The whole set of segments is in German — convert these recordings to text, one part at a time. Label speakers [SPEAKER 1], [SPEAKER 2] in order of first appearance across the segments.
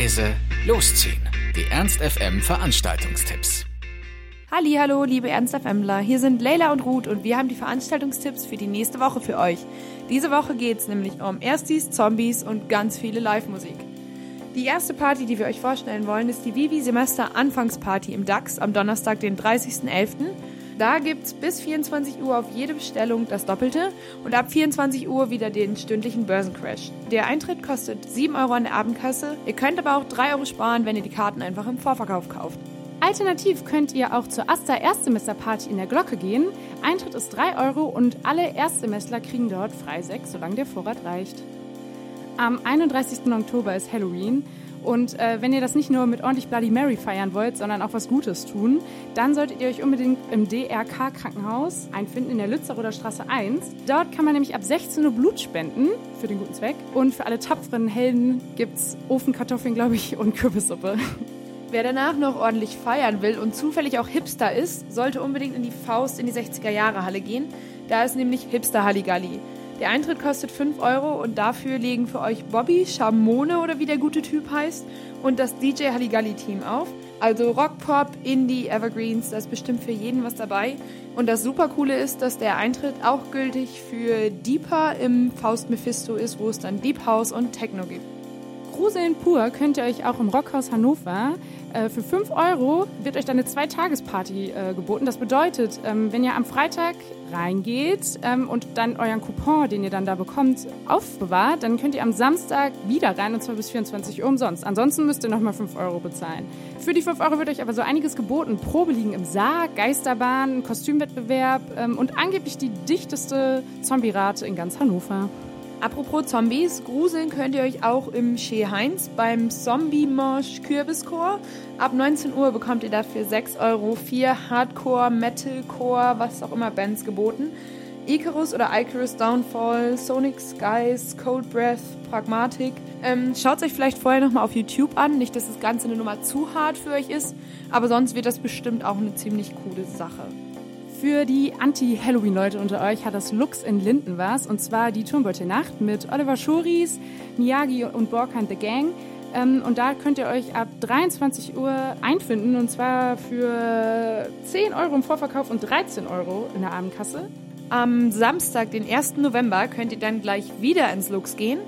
[SPEAKER 1] Reise losziehen. Die Ernst FM Veranstaltungstipps.
[SPEAKER 2] Hallo, liebe Ernst FMler. Hier sind Leila und Ruth und wir haben die Veranstaltungstipps für die nächste Woche für euch. Diese Woche geht es nämlich um Erstis, Zombies und ganz viele Live-Musik. Die erste Party, die wir euch vorstellen wollen, ist die Vivi Semester Anfangsparty im DAX am Donnerstag, den 30.11. Da gibt's bis 24 Uhr auf jede Bestellung das Doppelte und ab 24 Uhr wieder den stündlichen Börsencrash. Der Eintritt kostet 7 Euro an der Abendkasse. Ihr könnt aber auch 3 Euro sparen, wenn ihr die Karten einfach im Vorverkauf kauft.
[SPEAKER 3] Alternativ könnt ihr auch zur Asta Erstsemesterparty in der Glocke gehen. Eintritt ist 3 Euro und alle Erstsemestler kriegen dort Freisek, solange der Vorrat reicht. Am 31. Oktober ist Halloween und äh, wenn ihr das nicht nur mit ordentlich Bloody Mary feiern wollt, sondern auch was Gutes tun, dann solltet ihr euch unbedingt im DRK Krankenhaus einfinden in der Lützeroder Straße 1. Dort kann man nämlich ab 16 Uhr Blut spenden für den guten Zweck. Und für alle tapferen Helden gibt's Ofenkartoffeln, glaube ich, und Kürbissuppe.
[SPEAKER 2] Wer danach noch ordentlich feiern will und zufällig auch Hipster ist, sollte unbedingt in die Faust in die 60er Jahre Halle gehen. Da ist nämlich Hipster Halligalli. Der Eintritt kostet 5 Euro und dafür legen für euch Bobby, Schamone oder wie der gute Typ heißt und das DJ Halligalli Team auf. Also Rock, Pop, Indie, Evergreens, da ist bestimmt für jeden was dabei. Und das super coole ist, dass der Eintritt auch gültig für Deeper im Faust Mephisto ist, wo es dann Deep House und Techno gibt.
[SPEAKER 3] Gruseln pur könnt ihr euch auch im Rockhaus Hannover. Äh, für 5 Euro wird euch dann eine Zweitagesparty äh, geboten. Das bedeutet, ähm, wenn ihr am Freitag reingeht ähm, und dann euren Coupon, den ihr dann da bekommt, aufbewahrt, dann könnt ihr am Samstag wieder rein und zwar bis 24 Uhr umsonst. Ansonsten müsst ihr nochmal 5 Euro bezahlen. Für die 5 Euro wird euch aber so einiges geboten. Probe liegen im Sarg, Geisterbahn, Kostümwettbewerb ähm, und angeblich die dichteste Zombie-Rate in ganz Hannover.
[SPEAKER 2] Apropos Zombies, gruseln könnt ihr euch auch im Chez Heinz beim Zombie Mosh Kürbischor. Ab 19 Uhr bekommt ihr dafür 6 Euro vier Hardcore, Metalcore, was auch immer Bands geboten. Icarus oder Icarus Downfall, Sonic Skies, Cold Breath, Pragmatic. Ähm, Schaut euch vielleicht vorher nochmal auf YouTube an. Nicht, dass das Ganze eine Nummer zu hart für euch ist, aber sonst wird das bestimmt auch eine ziemlich coole Sache.
[SPEAKER 3] Für die Anti-Halloween-Leute unter euch hat das Lux in Linden was. Und zwar die Turmbeutelnacht mit Oliver Schoris, Miyagi und Borkhand The Gang. Ähm, und da könnt ihr euch ab 23 Uhr einfinden. Und zwar für 10 Euro im Vorverkauf und 13 Euro in der Abendkasse.
[SPEAKER 2] Am Samstag, den 1. November, könnt ihr dann gleich wieder ins Lux gehen.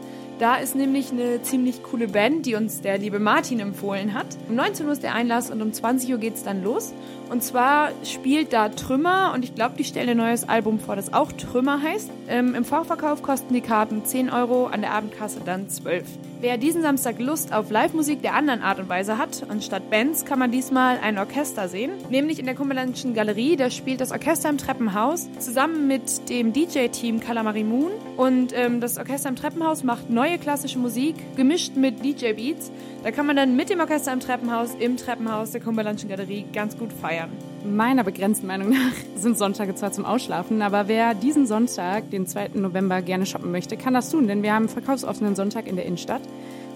[SPEAKER 2] Da ist nämlich eine ziemlich coole Band, die uns der liebe Martin empfohlen hat. Um 19 Uhr ist der Einlass und um 20 Uhr geht es dann los. Und zwar spielt da Trümmer und ich glaube, die stellen ein neues Album vor, das auch Trümmer heißt. Ähm, Im Vorverkauf kosten die Karten 10 Euro, an der Abendkasse dann 12. Wer diesen Samstag Lust auf Live-Musik der anderen Art und Weise hat, anstatt Bands, kann man diesmal ein Orchester sehen. Nämlich in der Kummerlandischen Galerie, da spielt das Orchester im Treppenhaus zusammen mit dem DJ-Team Calamari Moon. Und ähm, das Orchester im Treppenhaus macht neue klassische Musik, gemischt mit DJ-Beats. Da kann man dann mit dem Orchester im Treppenhaus, im Treppenhaus der Kummerlandischen Galerie ganz gut feiern.
[SPEAKER 3] Meiner begrenzten Meinung nach sind Sonntage zwar zum Ausschlafen, aber wer diesen Sonntag, den 2. November, gerne shoppen möchte, kann das tun, denn wir haben einen verkaufsoffenen Sonntag in der Innenstadt.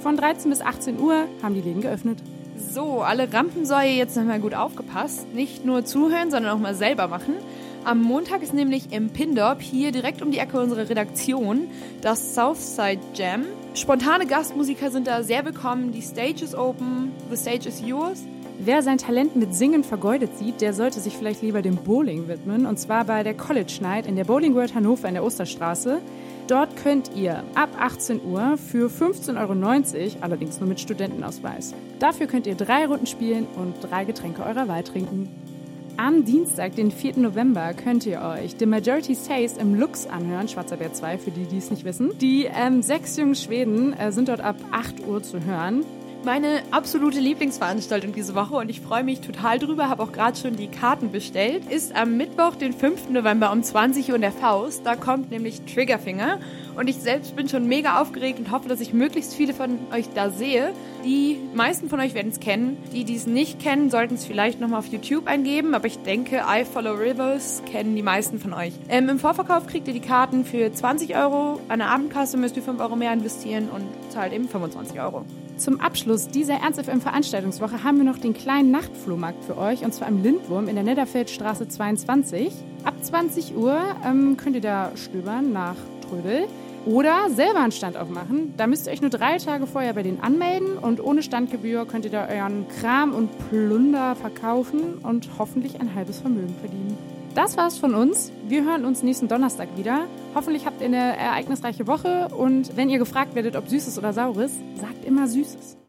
[SPEAKER 3] Von 13 bis 18 Uhr haben die Läden geöffnet.
[SPEAKER 2] So, alle Rampensäue jetzt nochmal gut aufgepasst. Nicht nur zuhören, sondern auch mal selber machen. Am Montag ist nämlich im Pindop, hier direkt um die Ecke unsere Redaktion, das Southside Jam. Spontane Gastmusiker sind da sehr willkommen. Die Stage is open, the stage is yours.
[SPEAKER 3] Wer sein Talent mit Singen vergeudet sieht, der sollte sich vielleicht lieber dem Bowling widmen. Und zwar bei der College Night in der Bowling World Hannover in der Osterstraße. Dort könnt ihr ab 18 Uhr für 15,90 Euro, allerdings nur mit Studentenausweis. Dafür könnt ihr drei Runden spielen und drei Getränke eurer Wahl trinken. Am Dienstag, den 4. November, könnt ihr euch The Majority Says im Lux anhören, Schwarzer Bär 2, für die, die es nicht wissen. Die ähm, sechs jungen Schweden äh, sind dort ab 8 Uhr zu hören
[SPEAKER 2] meine absolute Lieblingsveranstaltung diese Woche und ich freue mich total drüber, habe auch gerade schon die Karten bestellt, ist am Mittwoch, den 5. November um 20 Uhr in der Faust. Da kommt nämlich Triggerfinger und ich selbst bin schon mega aufgeregt und hoffe, dass ich möglichst viele von euch da sehe. Die meisten von euch werden es kennen. Die, die es nicht kennen, sollten es vielleicht nochmal auf YouTube eingeben, aber ich denke, I Follow Rivers kennen die meisten von euch. Ähm, Im Vorverkauf kriegt ihr die Karten für 20 Euro, an der Abendkasse müsst ihr 5 Euro mehr investieren und zahlt eben 25 Euro.
[SPEAKER 3] Zum Abschluss dieser Ernst FM Veranstaltungswoche haben wir noch den kleinen Nachtflohmarkt für euch und zwar im Lindwurm in der Netterfeldstraße 22. Ab 20 Uhr ähm, könnt ihr da stöbern nach Trödel. Oder selber einen Stand aufmachen. Da müsst ihr euch nur drei Tage vorher bei denen anmelden und ohne Standgebühr könnt ihr da euren Kram und Plunder verkaufen und hoffentlich ein halbes Vermögen verdienen. Das war's von uns. Wir hören uns nächsten Donnerstag wieder. Hoffentlich habt ihr eine ereignisreiche Woche und wenn ihr gefragt werdet, ob Süßes oder Saures, sagt immer Süßes.